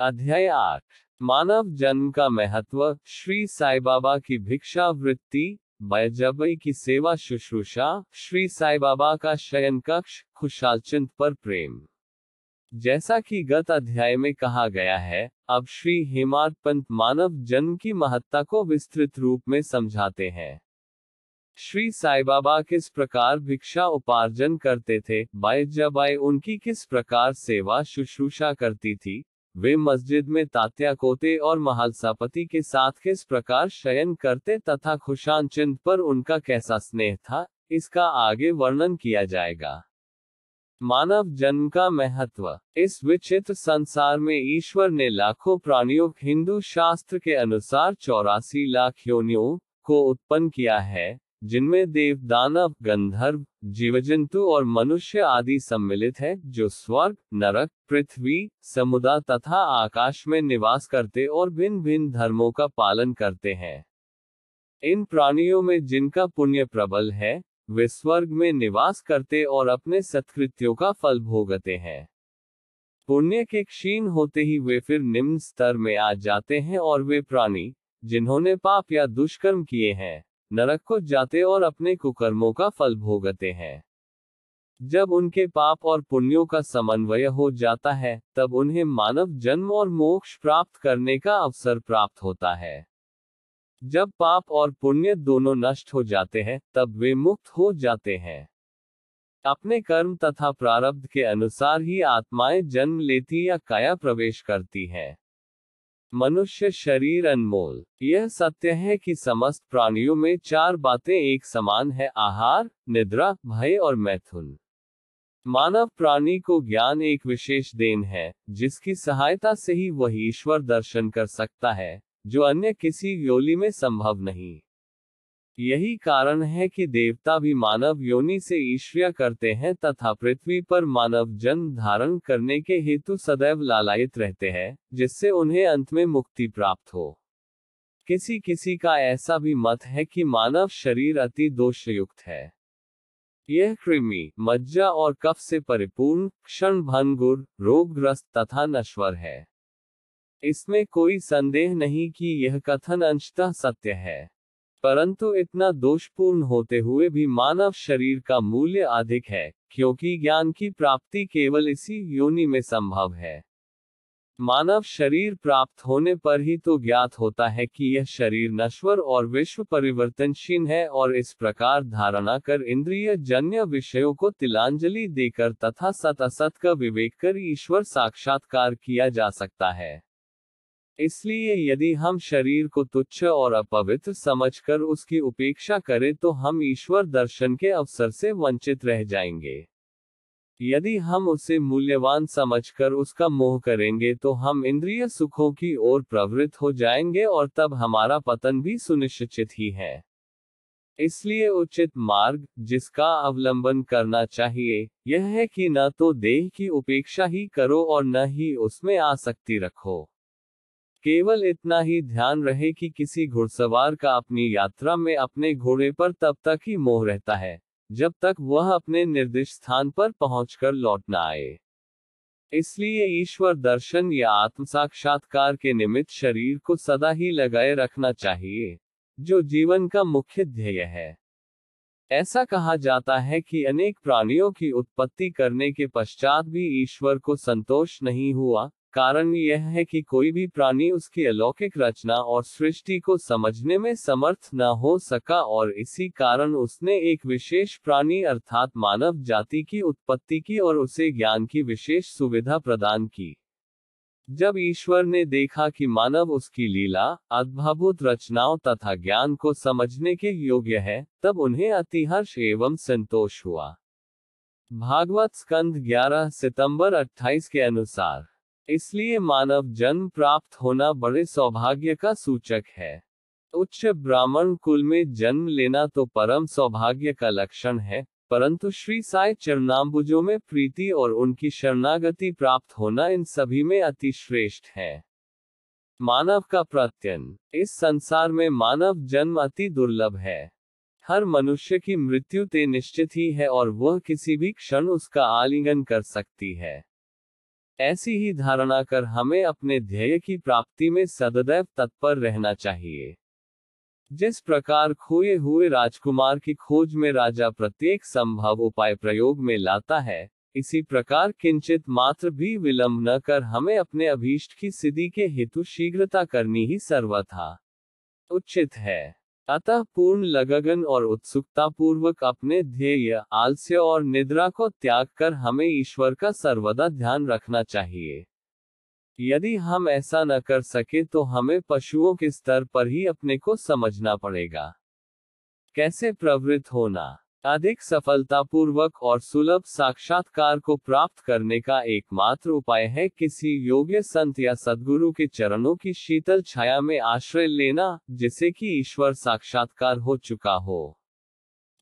अध्याय आठ मानव जन्म का महत्व, श्री साई बाबा की भिक्षा वृत्ति, बैजबई की सेवा शुश्रूषा, श्री साई बाबा का शयन कक्ष खुशालचिंत पर प्रेम। जैसा कि गत अध्याय में कहा गया है, अब श्री हेमाद पंत मानव जन्म की महत्ता को विस्तृत रूप में समझाते हैं। श्री साई बाबा किस प्रकार भिक्षा उपार्जन करते थे बाई उनकी किस प्रकार सेवा शुश्रूषा करती थी वे मस्जिद में तात्या कोते और महालसापति के साथ किस प्रकार शयन करते तथा खुशान चिन्ह पर उनका कैसा स्नेह था, इसका आगे वर्णन किया जाएगा। मानव जन्म का महत्व। इस विचित्र संसार में ईश्वर ने लाखों प्राणियों हिंदू शास्त्र के अनुसार चौरासी लाख योनियों को उत्पन्न किया है। जिनमें देव दानव गंधर्व, जीवजंतु और मनुष्य आदि सम्मिलित है, जो स्वर्ग, नरक, पृथ्वी समुद्र तथा आकाश में निवास करते और भिन्न भिन्न धर्मों का पालन करते हैं। इन प्राणियों में जिनका पुण्य प्रबल है, वे स्वर्ग में निवास करते और अपने सत्कृत्यों का फल भोगते हैं। पुण्य के क्षीण होते ही वे फिर निम्न स्तर में आ जाते हैं और वे प्राणी, जिन्होंने पाप या दुष्कर्म किए हैं। नरक को जाते और अपने कुकर्मों का फल भोगते हैं। जब उनके पाप और पुण्यों का समन्वय हो जाता है, तब उन्हें मानव जन्म और मोक्ष प्राप्त करने का अवसर प्राप्त होता है। जब पाप और पुण्य दोनों नष्ट हो जाते हैं, तब वे मुक्त हो जाते हैं। अपने कर्म तथा प्रारब्ध के अनुसार ही आत्माएँ जन्म लेती या काया प्रवेश करती हैं। मनुष्य शरीर अनमोल। यह सत्य है कि समस्त प्राणियों में चार बातें एक समान है, आहार, निद्रा, भय और मैथुन। मानव प्राणी को ज्ञान एक विशेष देन है, जिसकी सहायता से ही वह ईश्वर दर्शन कर सकता है, जो अन्य किसी योली में संभव नहीं। यही कारण है कि देवता भी मानव योनि से ईश्वरिया करते हैं तथा पृथ्वी पर मानव जन्म धारण करने के हेतु सदैव लालायित रहते हैं, जिससे उन्हें अंत में मुक्ति प्राप्त हो। किसी किसी का ऐसा भी मत है कि मानव शरीर अति दोषयुक्त है। यह कृमि, मज्जा और कफ से परिपूर्ण, क्षण भंगुर रोगग्रस्त तथा नश्वर है। इसमें कोई संदेह नहीं कि यह कथन अंशतः सत्य है। परंतु इतना दोषपूर्ण होते हुए भी मानव शरीर का मूल्य अधिक है, क्योंकि ज्ञान की प्राप्ति केवल इसी योनि में संभव है। मानव शरीर प्राप्त होने पर ही तो ज्ञात होता है कि यह शरीर नश्वर और विश्व परिवर्तनशील है और इस प्रकार धारणा कर इंद्रिय जन्य विषयों को तिलांजलि देकर तथा सत असत का विवेक कर ईश्वर साक्षात्कार किया जा सकता है। इसलिए यदि हम शरीर को तुच्छ और अपवित्र समझकर उसकी उपेक्षा करें तो हम ईश्वर दर्शन के अवसर से वंचित रह जाएँगे। यदि हम उसे मूल्यवान समझकर उसका मोह करेंगे तो हम इंद्रिय सुखों की ओर प्रवृत्त हो जाएँगे और तब हमारा पतन भी सुनिश्चित ही है। इसलिए उचित मार्ग, जिसका अवलंबन करना चाहिए, यह है कि न तो देह की उपेक्षा ही करो और न ही उसमें आसक्ति रखो। केवल इतना ही ध्यान रहे कि किसी घुड़सवार का अपनी यात्रा में अपने घोड़े पर तब तक ही मोह रहता है, जब तक वह अपने निर्दिष्ट स्थान पर पहुंचकर लौट न आए। इसलिए ईश्वर दर्शन या आत्म साक्षात्कार के निमित्त शरीर को सदा ही लगाए रखना चाहिए, जो जीवन का मुख्य ध्येय है। ऐसा कहा जाता है कि अनेक प्राणियों की उत्पत्ति करने के पश्चात भी ईश्वर को संतोष नहीं हुआ कारण यह है कि कोई भी प्राणी उसकी अलौकिक रचना और सृष्टि को समझने में समर्थ न हो सका और इसी कारण उसने एक विशेष प्राणी अर्थात मानव जाति की उत्पत्ति की और उसे ज्ञान की विशेष सुविधा प्रदान की। जब ईश्वर ने देखा कि मानव उसकी लीला, अद्भुत रचनाओं तथा ज्ञान को समझने के योग्य है, तब उन्हें अतिहर्ष एवं संतोष हुआ। भागवत स्कंद 11 सितंबर 28 के अनुसार इसलिए मानव जन्म प्राप्त होना बड़े सौभाग्य का सूचक है। उच्च ब्राह्मण कुल में जन्म लेना तो परम सौभाग्य का लक्षण है, परंतु श्री साई चरणाम्बुजों में प्रीति और उनकी शरणागति प्राप्त होना इन सभी में अति श्रेष्ठ है। मानव का प्रत्यन। इस संसार में मानव जन्म अति दुर्लभ है। हर मनुष्य की मृत्यु ते निश्चित ही है और वह किसी भी क्षण उसका आलिंगन कर सकती है। ऐसी ही धारणा कर हमें अपने ध्येय की प्राप्ति में सदैव तत्पर रहना चाहिए। जिस प्रकार खोए हुए राजकुमार की खोज में राजा प्रत्येक संभव उपाय प्रयोग में लाता है, इसी प्रकार किंचित मात्र भी विलंब न कर हमें अपने अभीष्ट की सिद्धि के हेतु शीघ्रता करनी ही सर्वथा। उचित है। अतः पूर्ण लगन और उत्सुकता पूर्वक अपने ध्येय, आलस्य और निद्रा को त्याग कर हमें ईश्वर का सर्वदा ध्यान रखना चाहिए। यदि हम ऐसा न कर सके तो हमें पशुओं के स्तर पर ही अपने को समझना पड़ेगा। कैसे प्रवृत्त होना? अधिक सफलतापूर्वक और सुलभ साक्षात्कार को प्राप्त करने का एकमात्र उपाय है किसी योग्य संत या सदगुरु के चरणों की शीतल छाया में आश्रय लेना जिसे कि ईश्वर साक्षात्कार हो चुका हो।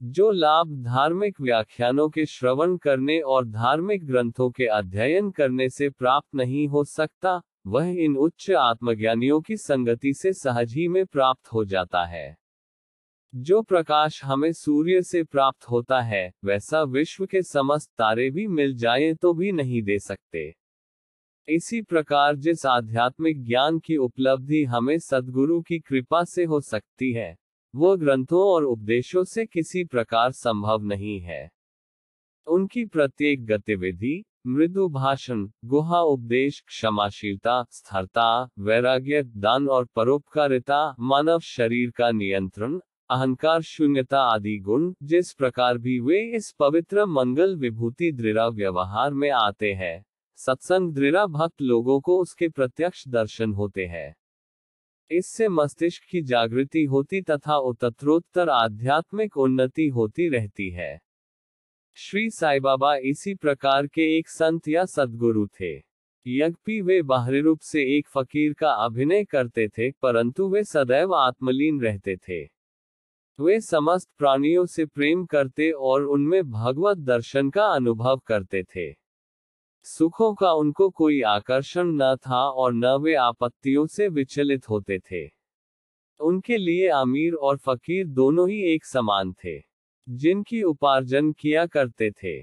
जो लाभ धार्मिक व्याख्यानों के श्रवण करने और धार्मिक ग्रंथों के अध्ययन करने से प्राप्त नहीं हो सकता, वह इन उच्च आत्मज्ञानियों की संगति से सहज ही में प्राप्त हो जाता है। जो प्रकाश हमें सूर्य से प्राप्त होता है, वैसा विश्व के समस्त तारे भी मिल जाएँ तो भी नहीं दे सकते। इसी प्रकार जिस आध्यात्मिक ज्ञान की उपलब्धि हमें सदगुरु की कृपा से हो सकती है, वो ग्रंथों और उपदेशों से किसी प्रकार संभव नहीं है। उनकी प्रत्येक गतिविधि, मृदु भाषण, गुहा उपदेश, क्षमाशीलता, स्थिरता, वैराग्य, दान और परोपकारिता, मानव शरीर का नियंत्रण अहंकार शून्यता आदि गुण, जिस प्रकार भी वे इस पवित्र मंगल विभूति दृढ़ व्यवहार में आते हैं, सत्संग दृढ़ भक्त लोगों को उसके प्रत्यक्ष दर्शन होते हैं। इससे मस्तिष्क की जागृति होती तथा उत्तरोत्तर आध्यात्मिक उन्नति होती रहती है। श्री साई बाबा इसी प्रकार के एक संत या सदगुरु थे। यज्ञ वे बाहरी रूप से एक फकीर का अभिनय करते थे, परंतु वे सदैव आत्मलीन रहते थे। वे समस्त प्राणियों से प्रेम करते और उनमें भगवत दर्शन का अनुभव करते थे। सुखों का उनको कोई आकर्षण न था और न वे आपत्तियों से विचलित होते थे। उनके लिए अमीर और फकीर दोनों ही एक समान थे, जिनकी उपार्जन किया करते थे।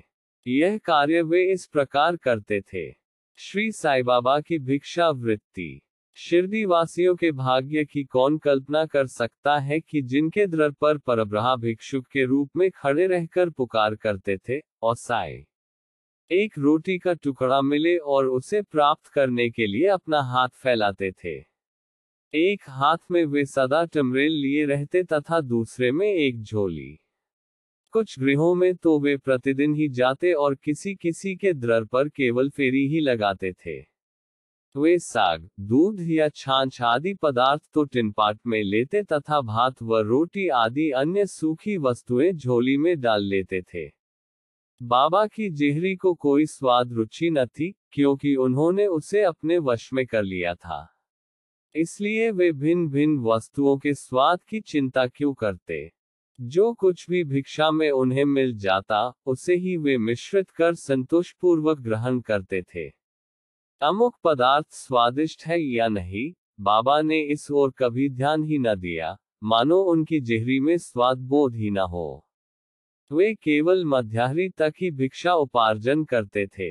यह कार्य वे इस प्रकार करते थे। श्री साई बाबा की भिक्षा वृत्ति। शिरडी वासियों के भाग्य की कौन कल्पना कर सकता है कि जिनके द्र पर परब्रहा भिक्षुक के रूप में खड़े रहकर पुकार करते थे और साए? एक रोटी का टुकड़ा मिले और उसे प्राप्त करने के लिए अपना हाथ फैलाते थे। एक हाथ में वे सदा टमरेल लिए रहते तथा दूसरे में एक झोली। कुछ गृहों में तो वे प्रतिदिन ही जाते और किसी किसी के द्र पर केवल फेरी ही लगाते थे। वे साग, दूध या छाछ आदि पदार्थ तो टिनपाट में लेते तथा भात व रोटी आदि अन्य सूखी वस्तुएँ झोली में डाल लेते थे। बाबा की जेहरी को कोई स्वाद रुचि न थी, क्योंकि उन्होंने उसे अपने वश में कर लिया था। इसलिए वे भिन्न भिन्न वस्तुओं के स्वाद की चिंता क्यों करते? जो कुछ भी भिक्षा में उन्हें मिल जाता, उसे ही वे मिश्रित कर संतोषपूर्वक ग्रहण करते थे। अमुक पदार्थ स्वादिष्ट है या नहीं, बाबा ने इस ओर कभी ध्यान ही न दिया, मानो उनकी जेहरी में स्वाद बोध ही न हो। वे केवल मध्याहरी तक ही भिक्षा उपार्जन करते थे।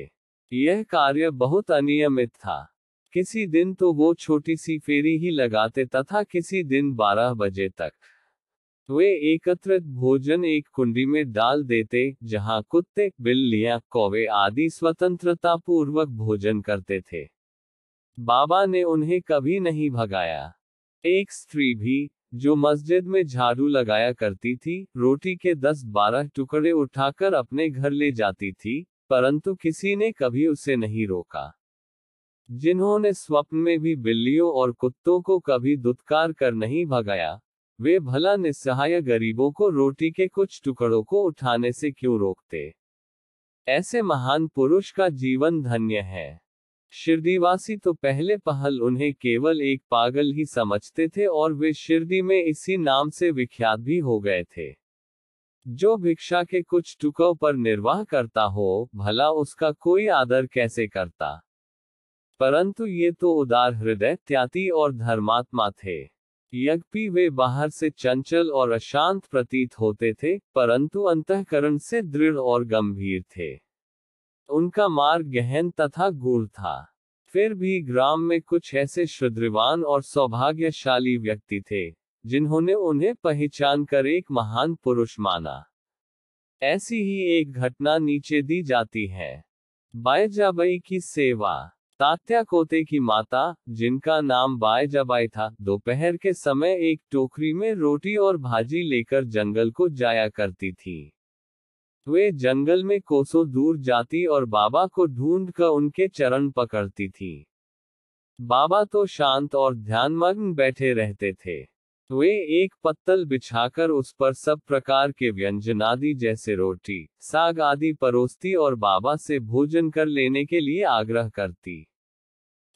यह कार्य बहुत अनियमित था। किसी दिन तो वो छोटी सी फेरी ही लगाते तथा किसी दिन बारह बजे तक। वे एकत्रित भोजन एक कुंडी में डाल देते, जहाँ कुत्ते, बिल्लियाँ, कौवे आदि स्वतंत्रता पूर्वक भोजन करते थे। बाबा ने उन्हें कभी नहीं भगाया। एक स्त्री भी, जो मस्जिद में झाड़ू लगाया करती थी, रोटी के दस बारह टुकड़े उठाकर अपने घर ले जाती थी, परंतु किसी ने कभी उसे नहीं रोका। जिन्होंने स्वप्न में भी बिल्लियों और कुत्तों को कभी दुत्कार कर नहीं भगाया वे भला निस्सहाय गरीबों को रोटी के कुछ टुकड़ों को उठाने से क्यों रोकते? ऐसे महान पुरुष का जीवन धन्य है। शिरदीवासी तो पहले पहल उन्हें केवल एक पागल ही समझते थे और वे शिरडी में इसी नाम से विख्यात भी हो गए थे। जो भिक्षा के कुछ टुकों पर निर्वाह करता हो, भला उसका कोई आदर कैसे करता? परंतु ये तो उदार हृदय, त्याती और धर्मात्मा थे। यज्ञ वे बाहर से चंचल और अशांत प्रतीत होते थे, परंतु अंतकरण से दृढ़ और गंभीर थे। उनका मार्ग गहन तथा गूढ़ था। फिर भी ग्राम में कुछ ऐसे शुद्रवान और सौभाग्यशाली व्यक्ति थे, जिन्होंने उन्हें पहचान कर एक महान पुरुष माना। ऐसी ही एक घटना नीचे दी जाती है। बायजाबाई की सेवा तात्या कोते की माता, जिनका नाम बाय जबाई था, दोपहर के समय एक टोकरी में रोटी और भाजी लेकर जंगल को जाया करती थी। वे जंगल में कोसों दूर जाती और बाबा को ढूंढ कर उनके चरण पकड़ती थी। बाबा तो शांत और ध्यानमग्न बैठे रहते थे। वे एक पत्तल बिछाकर उस पर सब प्रकार के व्यंजन आदि जैसे रोटी, साग आदि परोसती और बाबा से भोजन कर लेने के लिए आग्रह करती।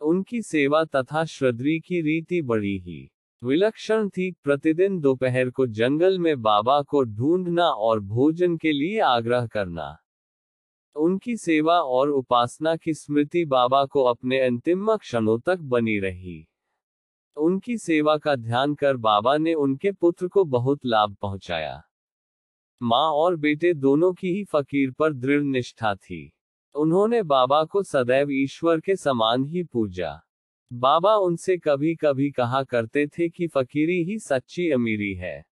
उनकी सेवा तथा श्रद्धी की रीति बड़ी ही। विलक्षण थी, प्रतिदिन दोपहर को जंगल में बाबा को ढूंढना और भोजन के लिए आग्रह करना। उनकी सेवा और उपासना की स्मृति बाबा को अपने अंतिम क्षणों तक बनी रही। उनकी सेवा का ध्यान कर बाबा ने उनके पुत्र को बहुत लाभ पहुँचाया। माँ और बेटे दोनों की ही फकीर पर दृढ़ निष्ठा थी। उन्होंने बाबा को सदैव ईश्वर के समान ही पूजा। बाबा उनसे कभी कभी कहा करते थे कि फकीरी ही सच्ची अमीरी है।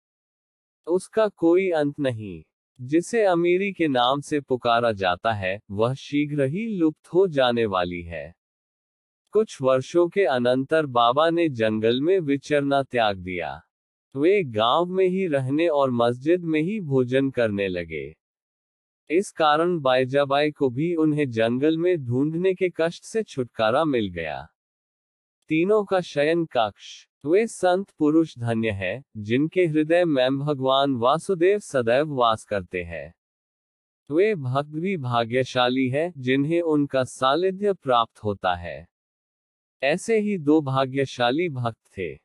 उसका कोई अंत नहीं। जिसे अमीरी के नाम से पुकारा जाता है, वह शीघ्र ही लुप्त हो जाने वाली है। कुछ वर्षों के अनंतर बाबा ने जंगल में विचरना त्याग दिया। वे गाँव में ही रहने और मस्जिद में ही भोजन करने लगे। इस कारण बाईजाबाई को भी उन्हें जंगल में ढूँढने के कष्ट से छुटकारा मिल गया। तीनों का शयन कक्ष। वे संत पुरुष धन्य है, जिनके हृदय में भगवान वासुदेव सदैव वास करते हैं। वे भक्त भी भाग्यशाली है, जिन्हें उनका सालिध्य प्राप्त होता है। ऐसे ही दो भाग्यशाली भक्त थे,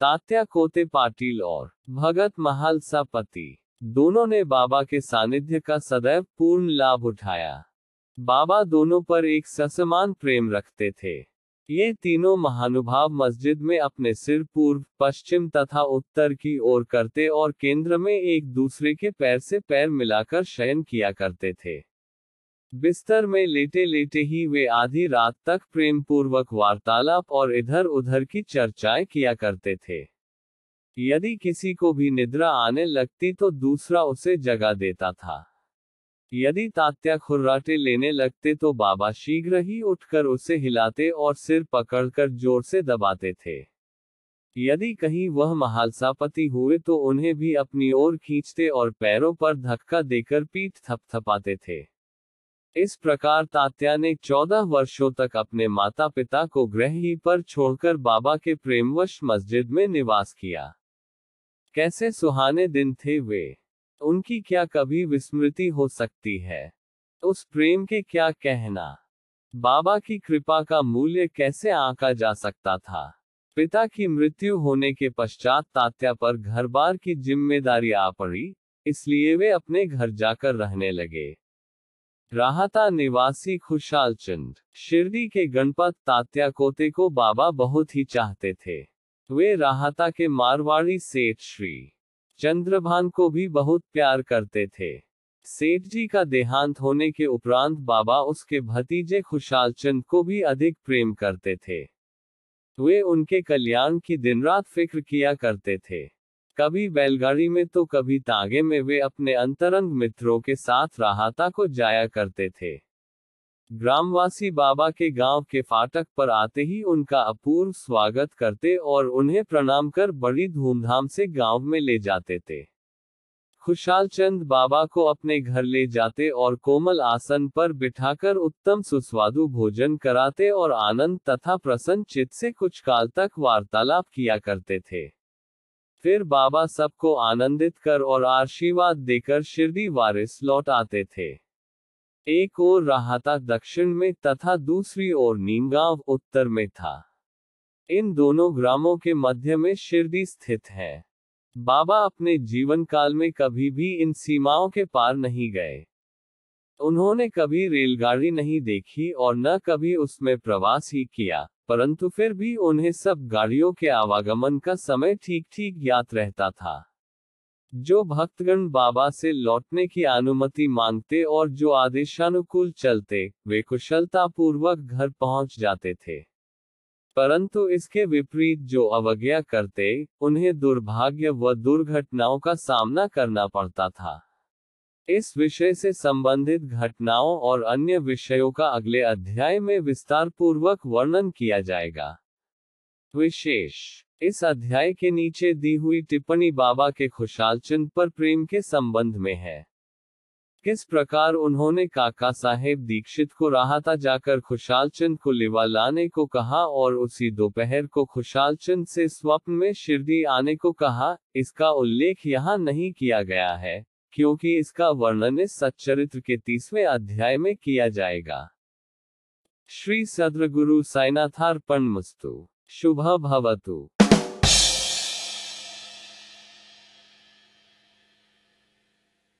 तात्या कोते पाटिल और भगत महालसा पति दोनों ने बाबा के सानिध्य का सदैव पूर्ण लाभ उठाया। बाबा दोनों पर एक ससमान प्रेम रखते थे। ये तीनों महानुभाव मस्जिद में अपने सिर पूर्व, पश्चिम तथा उत्तर की ओर करते और केंद्र में एक दूसरे के पैर से पैर मिलाकर शयन किया करते थे। बिस्तर में लेटे लेटे ही वे आधी रात तक प्रेम पूर्वक वार्तालाप और इधर उधर की चर्चाएँ किया करते थे। यदि किसी को भी निद्रा आने लगती तो दूसरा उसे जगा देता था। यदि तात्या खुर्राटे लेने लगते तो बाबा शीघ्र ही उठकर उसे हिलाते और सिर पकड़कर ज़ोर से दबाते थे। यदि कहीं वह महालसापति हुए तो उन्हें भी अपनी ओर खींचते और पैरों पर धक्का देकर पीठ थपथपाते थे। इस प्रकार तात्या ने चौदह वर्षों तक अपने माता पिता को ग्रह ही पर छोड़कर बाबा के प्रेमवश मस्जिद में निवास किया। कैसे सुहाने दिन थे वे? उनकी क्या कभी विस्मृति हो सकती है? उस प्रेम के क्या कहना? बाबा की कृपा का मूल्य कैसे आंका जा सकता था? पिता की मृत्यु होने के पश्चात तात्या पर घर बार की ज़िम्मेदारी आ पड़ी, इसलिए वे अपने घर जाकर रहने लगे। राहता निवासी खुशाल चंद शिरडी के गणपत तात्या कोते को बाबा बहुत ही चाहते थे। वे राहता के मारवाड़ी सेठ श्री चंद्रभान को भी बहुत प्यार करते थे। सेठ जी का देहांत होने के उपरांत बाबा उसके भतीजे खुशाल चंद को भी अधिक प्रेम करते थे। वे उनके कल्याण की दिन रात फ़िक्र किया करते थे। कभी बैलगाड़ी में तो कभी तागे में वे अपने अंतरंग मित्रों के साथ राहता को जाया करते थे। ग्रामवासी बाबा के गाँव के फाटक पर आते ही उनका अपूर्व स्वागत करते और उन्हें प्रणाम कर बड़ी धूमधाम से गाँव में ले जाते थे। खुशाल चंद बाबा को अपने घर ले जाते और कोमल आसन पर बिठाकर उत्तम सुस्वादु भोजन कराते और आनंद तथा प्रसन्न चित्त से कुछ काल तक वार्तालाप किया करते थे। फिर बाबा सबको आनंदित कर और आशीर्वाद देकर शिरडी वारिस लौट आते थे। एक ओर राहता दक्षिण में तथा दूसरी ओर नीमगांव उत्तर में था। इन दोनों ग्रामों के मध्य में शिरडी स्थित है। बाबा अपने जीवन काल में कभी भी इन सीमाओं के पार नहीं गए। उन्होंने कभी रेलगाड़ी नहीं देखी और न कभी उसमें प्रवास ही किया, परंतु फिर भी उन्हें सब गाड़ियों के आवागमन का समय ठीक ठीक ज्ञात रहता था। जो भक्तगण बाबा से लौटने की अनुमति मांगते और जो आदेशानुकूल चलते, वे कुशलतापूर्वक घर पहुँच जाते थे। परंतु इसके विपरीत जो अवज्ञा करते, उन्हें दुर्भाग्य व दुर्घटनाओं का सामना करना पड़ता था। इस विषय से संबंधित घटनाओं और अन्य विषयों का अगले अध्याय में विस्तार पूर्वक वर्णन किया जाएगा। विशेष इस अध्याय के नीचे दी हुई टिप्पणी बाबा के खुशाल चिन्ह पर प्रेम के संबंध में है। किस प्रकार उन्होंने काका साहेब दीक्षित को राहता जाकर खुशाल चंद को लिवा लाने को कहा और उसी दोपहर को खुशाल चंद से स्वप्न में शिरडी आने को कहा, इसका उल्लेख यहाँ नहीं किया गया है, क्योंकि इसका वर्णन इस सच्चरित्र के तीसवें अध्याय में किया जाएगा। श्री सद्र गुरु साइनाथार्पण मस्तु। शुभ भवतु